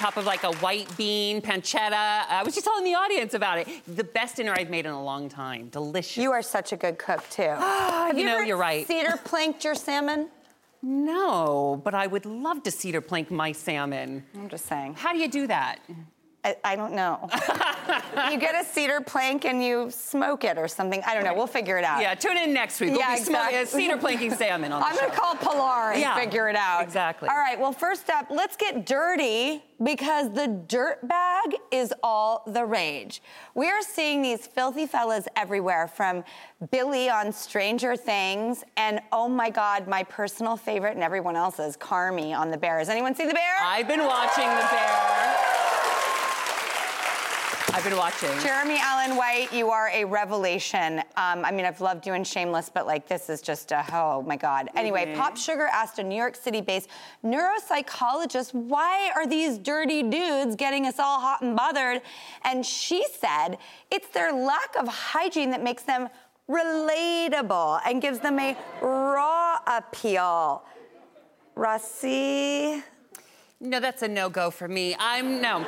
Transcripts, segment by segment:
Top of like a white bean pancetta. I was just telling the audience about it. The best dinner I've made in a long time. Delicious. You are such a good cook too. Have you know, ever you're right. Cedar planked your salmon? no, but I would love to cedar plank my salmon. I'm just saying. How do you do that? I, I don't know. you get a cedar plank and you smoke it or something. I don't know. We'll figure it out. Yeah, tune in next week. Yeah, we'll be smoking- uh, cedar planking salmon on the I'm gonna call Pilar and Yeah, figure it out. exactly. All right. Well, first up, let's get dirty because the dirt bag is all the rage. We are seeing these filthy fellas everywhere, from Billy on Stranger Things, and oh my God, my personal favorite and everyone else's, Carmy on The Bear. Has anyone seen The Bear? I've been watching The Bear. I've been watching. Jeremy Allen White, you are a revelation. Um, I mean, I've loved you in Shameless, but like this is just a oh my god. Anyway, Pop Sugar asked a New York City-based neuropsychologist, "Why are these dirty dudes getting us all hot and bothered?" And she said, "It's their lack of hygiene that makes them relatable and gives them a raw appeal." Rossi. No, that's a no-go for me. I'm no.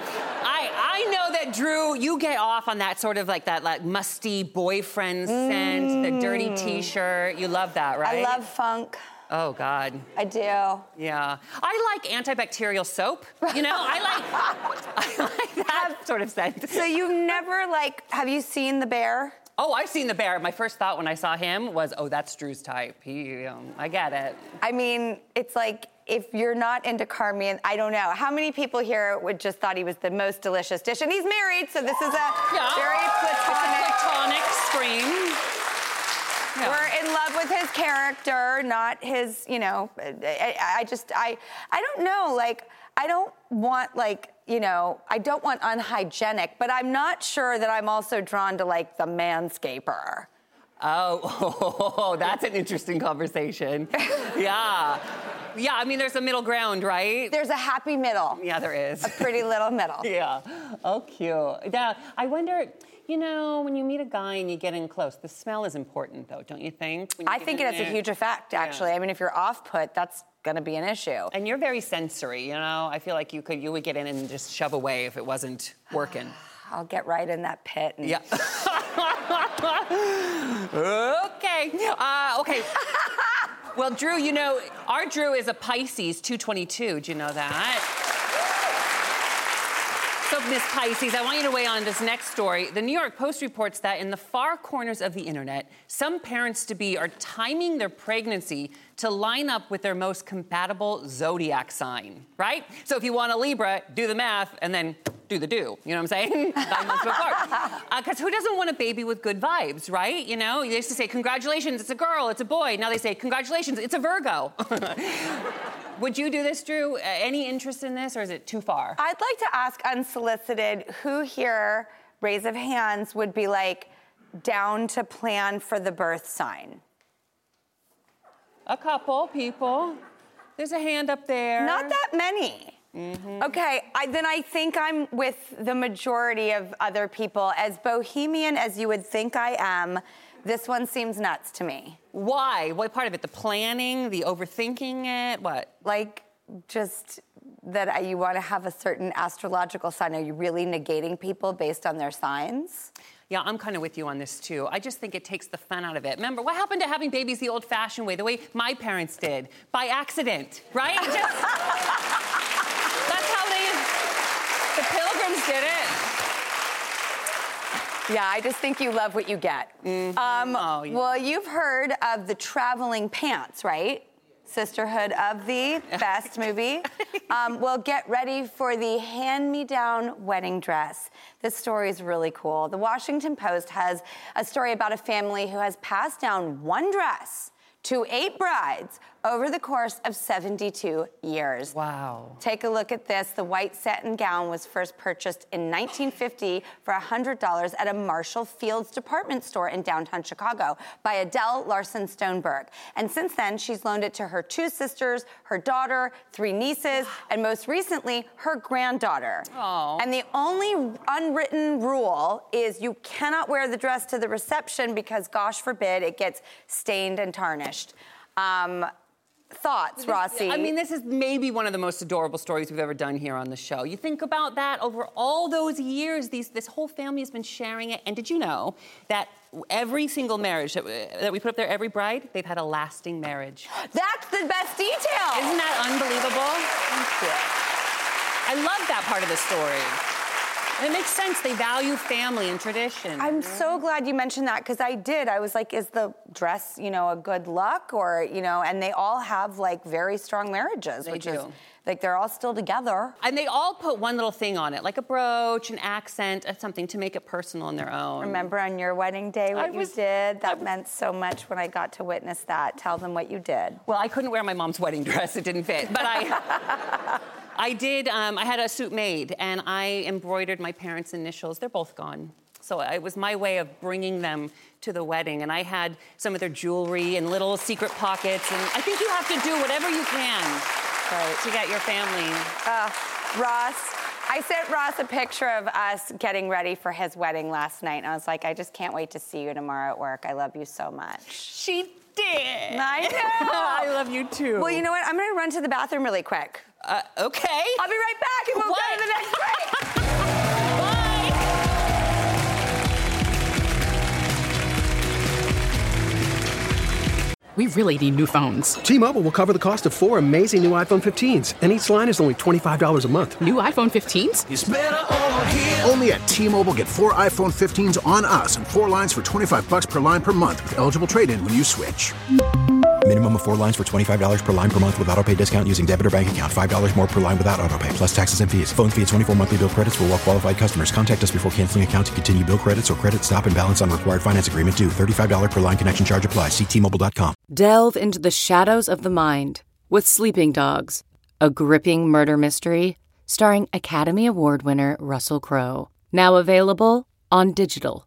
Know that Drew, you get off on that sort of like that like musty boyfriend scent, the dirty T-shirt. You love that, right? Mm. I love funk. Oh God. I do. Yeah. I like antibacterial soap. You know, I like I like that sort of scent. So you've never like have you seen the bear? Oh, I've seen the bear. My first thought when I saw him was, oh, that's Drew's type. He, um, I get it. I mean, it's like if you're not into Carmian, I don't know. How many people here would just thought he was the most delicious dish? And he's married, so this is a Yeah. very It's a platonic. platonic scream. Yeah. We're in love with his character, not his, you know, I, I- I just, I, I don't know, like, I don't want, like, you know, I don't want unhygienic, but I'm not sure that I'm also drawn to, like, the manscaper. Oh, that's an interesting conversation. yeah. Yeah, I mean, there's a middle ground, right? There's a happy middle, yeah, there is. a pretty little middle. yeah. Oh, cute. Yeah, I wonder, you know, when you meet a guy and you get in close, the smell is important, though, don't you think? You I think it has a huge effect, actually. I mean, if you're off put, that's going to be an issue. And you're very sensory, you know. I feel like you could, you would get in and just shove away if it wasn't working. I'll get right in that pit. And Yeah. okay. Uh, okay. well, Drew, you know, our Drew is a Pisces 222. Do you know that? So, Miss Pisces, I want you to weigh on this next story. The New York Post reports that in the far corners of the internet, some parents to be are timing their pregnancy to line up with their most compatible zodiac sign, right? So, if you want a Libra, do the math and then do the do. You know what I'm saying? Nine months apart. Because uh, who doesn't want a baby with good vibes, right? You know, they used to say, Congratulations, it's a girl, it's a boy. Now they say, Congratulations, it's a Virgo. Would you do this, Drew? Uh, any interest in this, or is it too far? I'd like to ask unsolicited who here, raise of hands, would be like down to plan for the birth sign? A couple people. There's a hand up there. Not that many. Mm-hmm. Okay, I, then I think I'm with the majority of other people. As bohemian as you would think I am, this one seems nuts to me. Why? What part of it? The planning, the overthinking it? What? Like, just that you want to have a certain astrological sign. Are you really negating people based on their signs? Yeah, I'm kind of with you on this too. I just think it takes the fun out of it. Remember, what happened to having babies the old fashioned way, the way my parents did? By accident, right? Just, that's how they, the pilgrims did it. Yeah, I just think you love what you get. Mm-hmm. Um, oh, yeah. Well, you've heard of the traveling pants, right? Sisterhood of the Best movie. Um, well, get ready for the hand me down wedding dress. This story is really cool. The Washington Post has a story about a family who has passed down one dress to eight brides over the course of 72 years. Wow. Take a look at this. The white satin gown was first purchased in 1950 for $100 at a Marshall Fields department store in downtown Chicago by Adele Larson Stoneberg. And since then, she's loaned it to her two sisters, her daughter, three nieces, and most recently, her granddaughter. Aww. And the only unwritten rule is you cannot wear the dress to the reception because, gosh forbid, it gets stained and tarnished. Um, thoughts, Rossi? I mean, this is maybe one of the most adorable stories we've ever done here on the show. You think about that over all those years, these, this whole family has been sharing it. And did you know that every single marriage that, that we put up there, every bride, they've had a lasting marriage? That's the best detail. Isn't that unbelievable? I love that part of the story. It makes sense. They value family and tradition. I'm mm. so glad you mentioned that because I did. I was like, is the dress, you know, a good look or, you know, and they all have like very strong marriages, they which do. is like they're all still together. And they all put one little thing on it, like a brooch, an accent, uh, something to make it personal on their own. Remember on your wedding day what I you was- did? That meant so much when I got to witness that. Tell them what you did. Well, I couldn't wear my mom's wedding dress; it didn't fit. But I, I did. Um, I had a suit made, and I embroidered my parents' initials. They're both gone. So it was my way of bringing them to the wedding, and I had some of their jewelry in little secret pockets. And I think you have to do whatever you can Right. to get your family. Uh, Ross, I sent Ross a picture of us getting ready for his wedding last night, and I was like, I just can't wait to see you tomorrow at work. I love you so much. She did. I know. I love you too. Well, you know what? I'm gonna run to the bathroom really quick. Uh, okay. I'll be right back, and we'll What? go to the next break. Bye. We really need new phones. T-Mobile will cover the cost of four amazing new iPhone 15s, and each line is only $25 a month. New iPhone 15s? Only at T-Mobile get four iPhone 15s on us and four lines for 25 bucks per line per month with eligible trade-in when you switch. Minimum of four lines for $25 per line per month with auto pay discount using debit or bank account. $5 more per line without auto pay, plus taxes and fees. Phone fee at 24 monthly bill credits for all well qualified customers. Contact us before canceling account to continue bill credits or credit stop and balance on required finance agreement due. $35 per line connection charge apply. Ctmobile.com. Delve into the shadows of the mind with Sleeping Dogs, a gripping murder mystery starring Academy Award winner Russell Crowe. Now available on digital.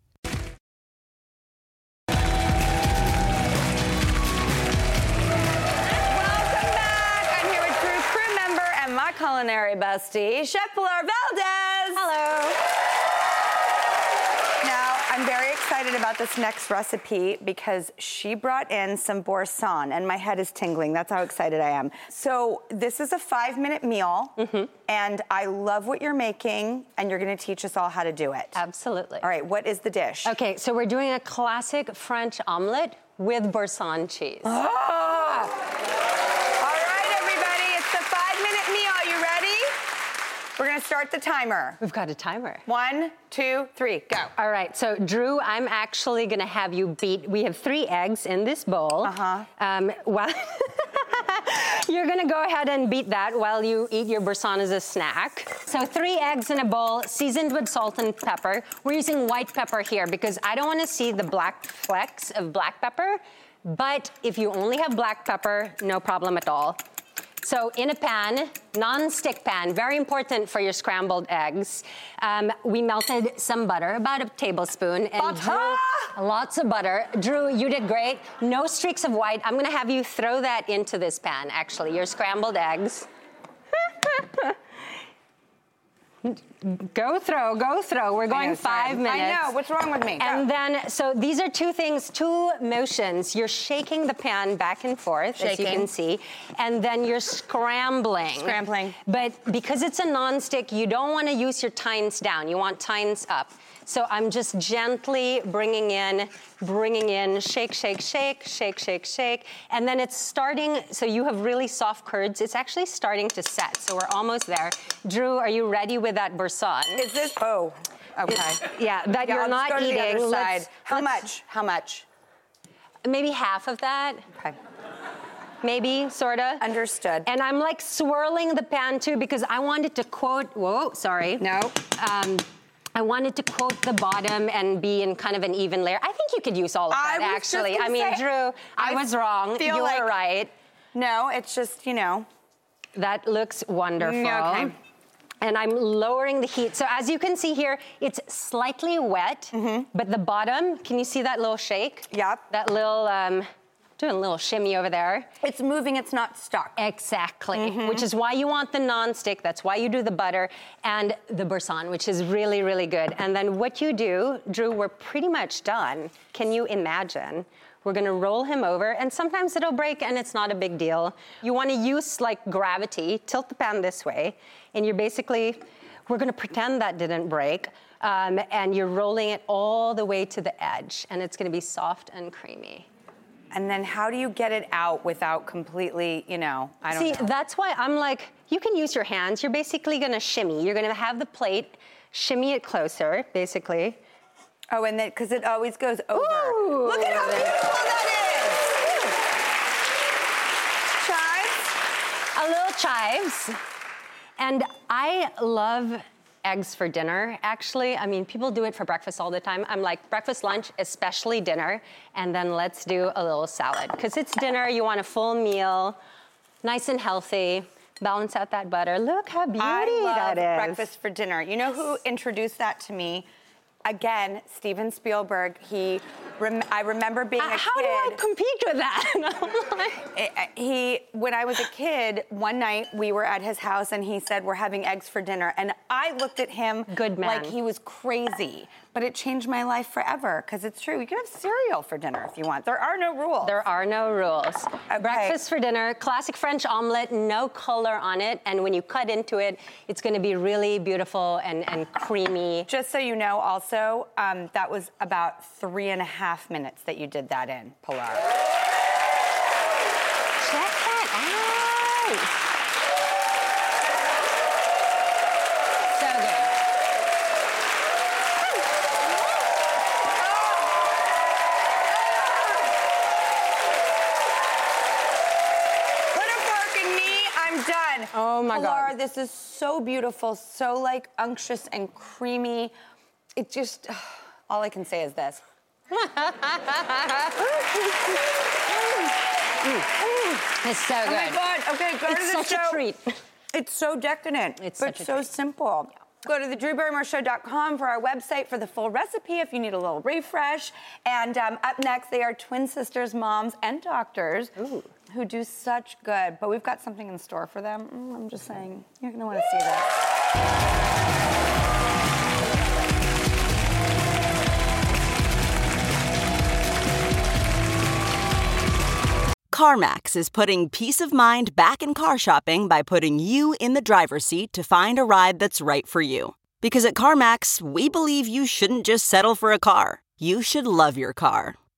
Culinary bestie, Chef Pilar Valdes. Hello. Now, I'm very excited about this next recipe because she brought in some boursin and my head is tingling. That's how excited I am. So, this is a five minute meal, and I love what you're making, and you're gonna teach us all how to do it. Absolutely. All right, what is the dish? Okay, so we're doing a classic French omelet with boursin cheese. Ah! All right, everybody, it's the five minute meal. You ready? We're gonna start the timer. We've got a timer. One, two, three, go. All right, so Drew, I'm actually gonna have you beat. We have three eggs in this bowl. Uh huh. Um, while you're gonna go ahead and beat that while you eat your boursin as a snack. So three eggs in a bowl, seasoned with salt and pepper. We're using white pepper here because I don't want to see the black flecks of black pepper. But if you only have black pepper, no problem at all. So in a pan, non-stick pan, very important for your scrambled eggs. Um, we melted some butter, about a tablespoon, and Drew, lots of butter. Drew, you did great. No streaks of white. I'm gonna have you throw that into this pan. Actually, your scrambled eggs. Go throw, go throw. We're going know, sorry. five minutes. I know. What's wrong with me? Go. And then, so these are two things, two motions. You're shaking the pan back and forth, as you can see, and then you're scrambling. Scrambling. But because it's a non-stick, you don't want to use your tines down. You want tines up. So I'm just gently bringing in, bringing in, shake, shake, shake, shake, shake, shake. And then it's starting, so you have really soft curds. It's actually starting to set, so we're almost there. Drew, are you ready with that boursin? Is this? Oh, okay. Yeah, that Yeah, you're I'll not to the eating. other Let's- side. How let's- much? How much? Maybe half of that. Okay. Maybe, sorta. Understood. And I'm like swirling the pan too because I wanted to quote, whoa, sorry. No. Um, I wanted to coat the bottom and be in kind of an even layer. I think you could use all of I that just actually. I mean, say, Drew, I, I was wrong. You like- were right. No, it's just you know. That looks wonderful. Mm, okay. And I'm lowering the heat. So as you can see here, it's slightly wet, but the bottom, can you see that little shake? Mm-hmm. Yep. That little, um, doing a little shimmy over there. It's moving. It's not stuck. Exactly, Mm-hmm. which is why you want the non-stick. That's why you do the butter and the boursin, which is really, really good. And then what you do, Drew, we're pretty much done. Can you imagine? We're gonna roll him over, and sometimes it'll break, and it's not a big deal. You wanna use like gravity, tilt the pan this way, and you're basically, we're gonna pretend that didn't break, um, and you're rolling it all the way to the edge, and it's gonna be soft and creamy. And then how do you get it out without completely, you know? I don't See, know. that's why I'm like, you can use your hands. You're basically gonna shimmy. You're gonna have the plate, shimmy it closer, basically. Oh, and then because it always goes over. Ooh. Look at how beautiful that is. Chives. A little chives. And I love eggs for dinner, actually. I mean, people do it for breakfast all the time. I'm like, breakfast, lunch, especially dinner, and then let's do a little salad. Because it's dinner, you want a full meal, nice and healthy. Balance out that butter. Look how beauty I love that is. breakfast for dinner. You know who introduced that to me? Again, Steven Spielberg. He, rem- I remember being Uh, a how kid. do I compete with that? Eh, he when I was a kid, one night we were at his house and he said we're having eggs for dinner, and I looked at him Good man. like he was crazy. But it changed my life forever because it's true. You can have cereal for dinner if you want. There are no rules. There are no rules. Okay. Breakfast for dinner, classic French omelet, no color on it, and when you cut into it, it's going to be really beautiful and, and creamy. Just so you know, also, um, that was about three and a half minutes that you did that in, Pilar. Check that out. This is so beautiful, so like unctuous and creamy. It just, all I can say is this. It's so good. Oh my. God. Okay, go to It's the such show. a treat. It's so decadent. It's but such a so treat. simple. Go to the drewbarrymoreshow.com for our website for the full recipe if you need a little refresh. And um, up next, they are twin sisters, moms, and doctors who do such good, but we've got something in store for them. Mm, I'm just saying, you're gonna wanna see that. CarMax is putting peace of mind back in car shopping by putting you in the driver's seat to find a ride that's right for you. Because at CarMax, we believe you shouldn't just settle for a car, you should love your car.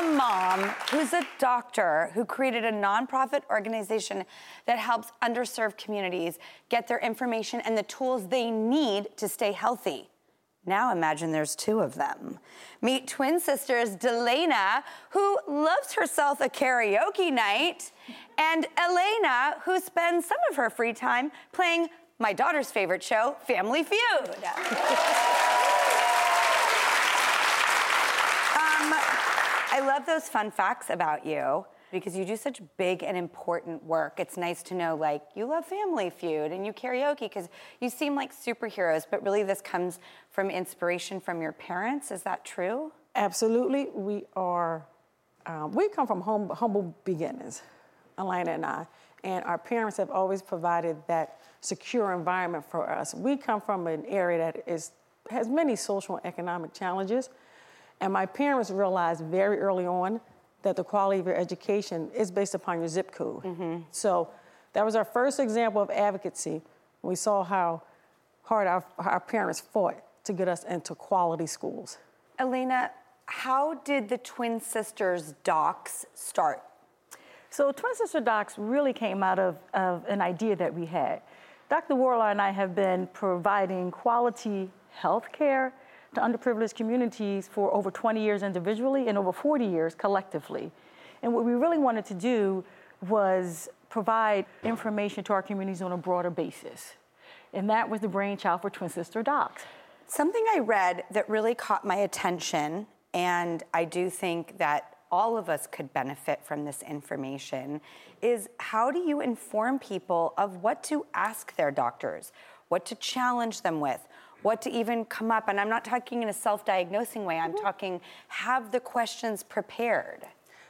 A mom who's a doctor who created a nonprofit organization that helps underserved communities get their information and the tools they need to stay healthy. Now imagine there's two of them. Meet twin sisters Delana, who loves herself a karaoke night, and Elena, who spends some of her free time playing my daughter's favorite show, Family Feud. Um, I love those fun facts about you because you do such big and important work. It's nice to know, like, you love Family Feud and you karaoke because you seem like superheroes, but really this comes from inspiration from your parents. Is that true? Absolutely. We are, um, we come from hum- humble beginnings, Elena and I, and our parents have always provided that secure environment for us. We come from an area that is, has many social and economic challenges, and my parents realized very early on that the quality of your education is based upon your zip code. Mm-hmm. So that was our first example of advocacy. We saw how hard our, our parents fought to get us into quality schools. Elena, how did the twin sisters docs start? So Twin Sister Docs really came out of, of an idea that we had. Dr. Wardlaw and I have been providing quality health care to underprivileged communities for over 20 years individually and over 40 years collectively. And what we really wanted to do was provide information to our communities on a broader basis. And that was the brainchild for Twin Sister Docs. Something I read that really caught my attention, and I do think that all of us could benefit from this information, is how do you inform people of what to ask their doctors, what to challenge them with, what to even come up? And I'm not talking in a self diagnosing way, I'm mm-hmm. talking have the questions prepared.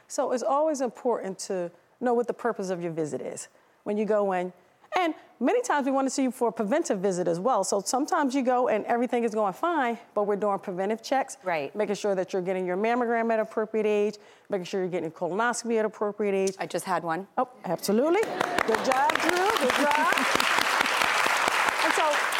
So it's always important to know what the purpose of your visit is when you go in. And many times we want to see you for a preventive visit as well. So sometimes you go and everything is going fine, but we're doing preventive checks. Right. Making sure that you're getting your mammogram at appropriate age, making sure you're getting a colonoscopy at appropriate age. I just had one. Oh, absolutely. Good job, Drew. Good job.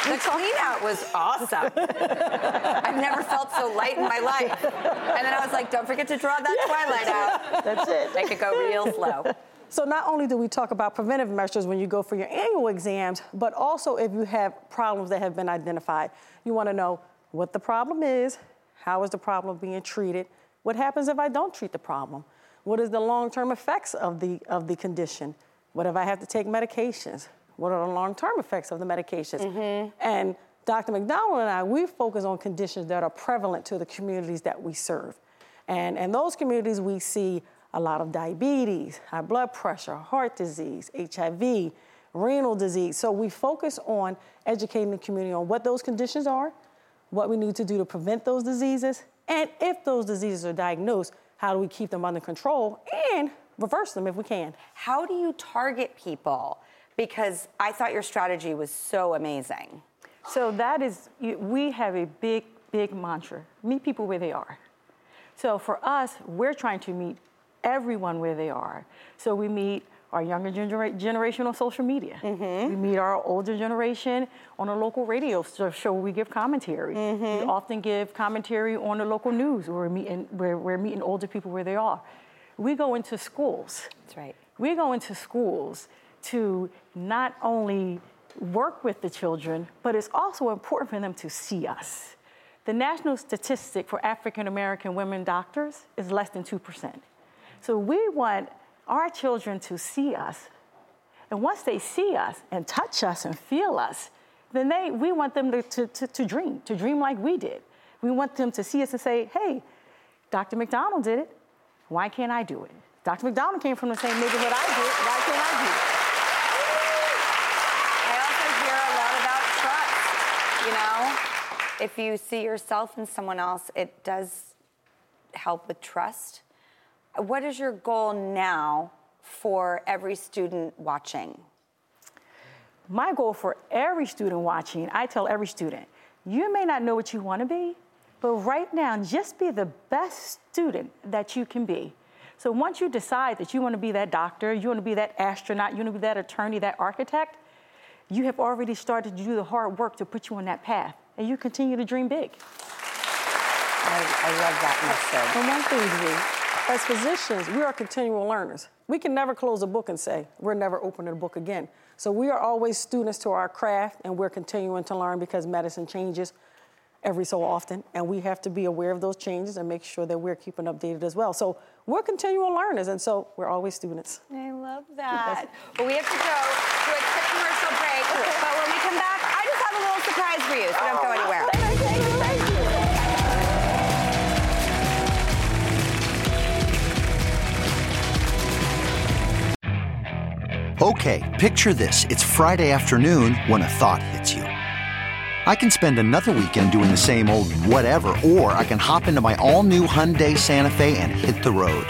The clean out was awesome. I've never felt so light in my life. And then I was like, don't forget to draw that twilight out. That's it. Make it go real slow. So not only do we talk about preventive measures when you go for your annual exams, but also if you have problems that have been identified. You want to know what the problem is, how is the problem being treated, what happens if I don't treat the problem, what is the long-term effects of the of the condition, what if I have to take medications, what are the long-term effects of the medications, mm-hmm. and Dr. McDonald and I, we focus on conditions that are prevalent to the communities that we serve. And in those communities, we see a lot of diabetes, high blood pressure, heart disease, HIV, renal disease. So we focus on educating the community on what those conditions are, what we need to do to prevent those diseases, and if those diseases are diagnosed, how do we keep them under control and reverse them if we can. How do you target people? Because I thought your strategy was so amazing. So that is, we have a big, big mantra meet people where they are. So for us, we're trying to meet everyone where they are. So we meet our younger genera- generation on social media. Mm-hmm. We meet our older generation on a local radio show we give commentary. We mm-hmm. often give commentary on the local news where we're meeting, where we're meeting older people where they are. We go into schools. That's right. We go into schools to not only work with the children, but it's also important for them to see us. The national statistic for African American women doctors is less than 2%. So we want our children to see us. And once they see us and touch us and feel us, then they, we want them to, to, to, dream, to dream like we did. We want them to see us and say, hey, Dr. McDonald did it. Why can't I do it? Dr. McDonald came from the same neighborhood I did. Why can't I do it? I also hear a lot about trust. You know, if you see yourself in someone else, it does help with trust. What is your goal now for every student watching? My goal for every student watching, I tell every student, you may not know what you want to be, but right now, just be the best student that you can be. So once you decide that you want to be that doctor, you want to be that astronaut, you want to be that attorney, that architect, you have already started to do the hard work to put you on that path, and you continue to dream big. I, I love that message. And one thing, G, as physicians, we are continual learners. We can never close a book and say, we're never opening a book again. So we are always students to our craft, and we're continuing to learn because medicine changes every so often, and we have to be aware of those changes and make sure that we're keeping updated as well. So we're continual learners, and so we're always students. I love that. Well, we have to go to a quick commercial break, but when we come back, I just have a little surprise for you, so don't go anywhere. Okay, picture this. It's Friday afternoon when a thought hits you. I can spend another weekend doing the same old whatever, or I can hop into my all new Hyundai Santa Fe and hit the road.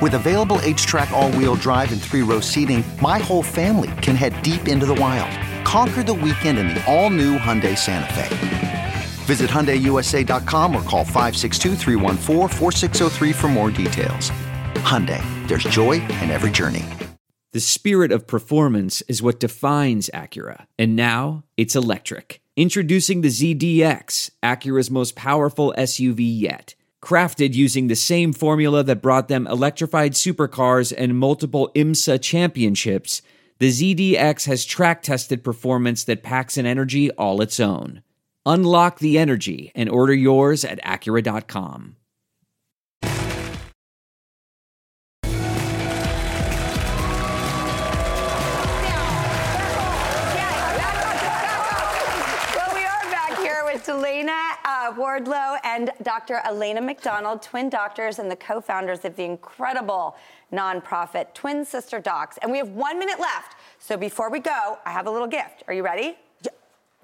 With available HTRAC, all wheel drive, and three row seating, my whole family can head deep into the wild. Conquer the weekend in the all new Hyundai Santa Fe. Visit HyundaiUSA.com or call 562-314-4603 for more details. Hyundai, there's joy in every journey. The spirit of performance is what defines Acura, and now it's electric. Introducing the ZDX, Acura's most powerful SUV yet. Crafted using the same formula that brought them electrified supercars and multiple IMSA championships, the ZDX has track tested performance that packs an energy all its own. Unlock the energy and order yours at Acura.com. Well, we are back here with Delana uh, Wardlaw and Dr. Elena McDonald, twin doctors and the co-founders of the incredible nonprofit Twin Sister Docs. And we have one minute left. So before we go, I have a little gift. Are you ready? Yeah.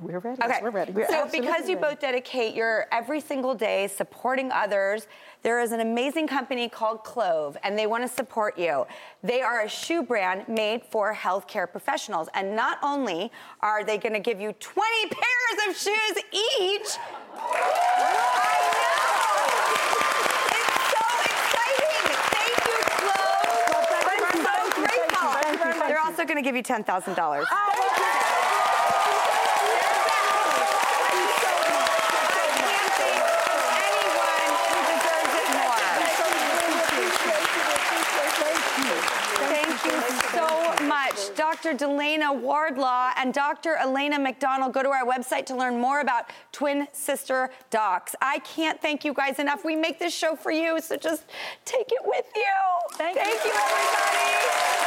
We're ready. Okay. We're ready. We're so because you ready. both dedicate your every single day supporting others, there is an amazing company called Clove, and they want to support you. They are a shoe brand made for healthcare professionals, and not only are they going to give you 20 pairs of shoes each. I know. It's so exciting. Thank you, Clove. We're so grateful. They're also going to give you $10,000. Thank you so much, Dr. Delana Wardlaw and Dr. Elena McDonald. Go to our website to learn more about Twin Sister Docs. I can't thank you guys enough. We make this show for you, so just take it with you. Thank, you, everybody.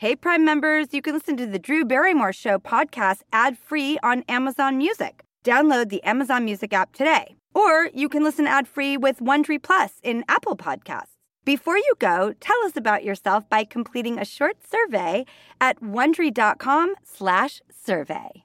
Hey, Prime members, you can listen to the Drew Barrymore Show podcast ad free on Amazon Music. Download the Amazon Music app today. Or you can listen ad free with Wondery Plus in Apple Podcasts. Before you go, tell us about yourself by completing a short survey at wondery.com/slash survey.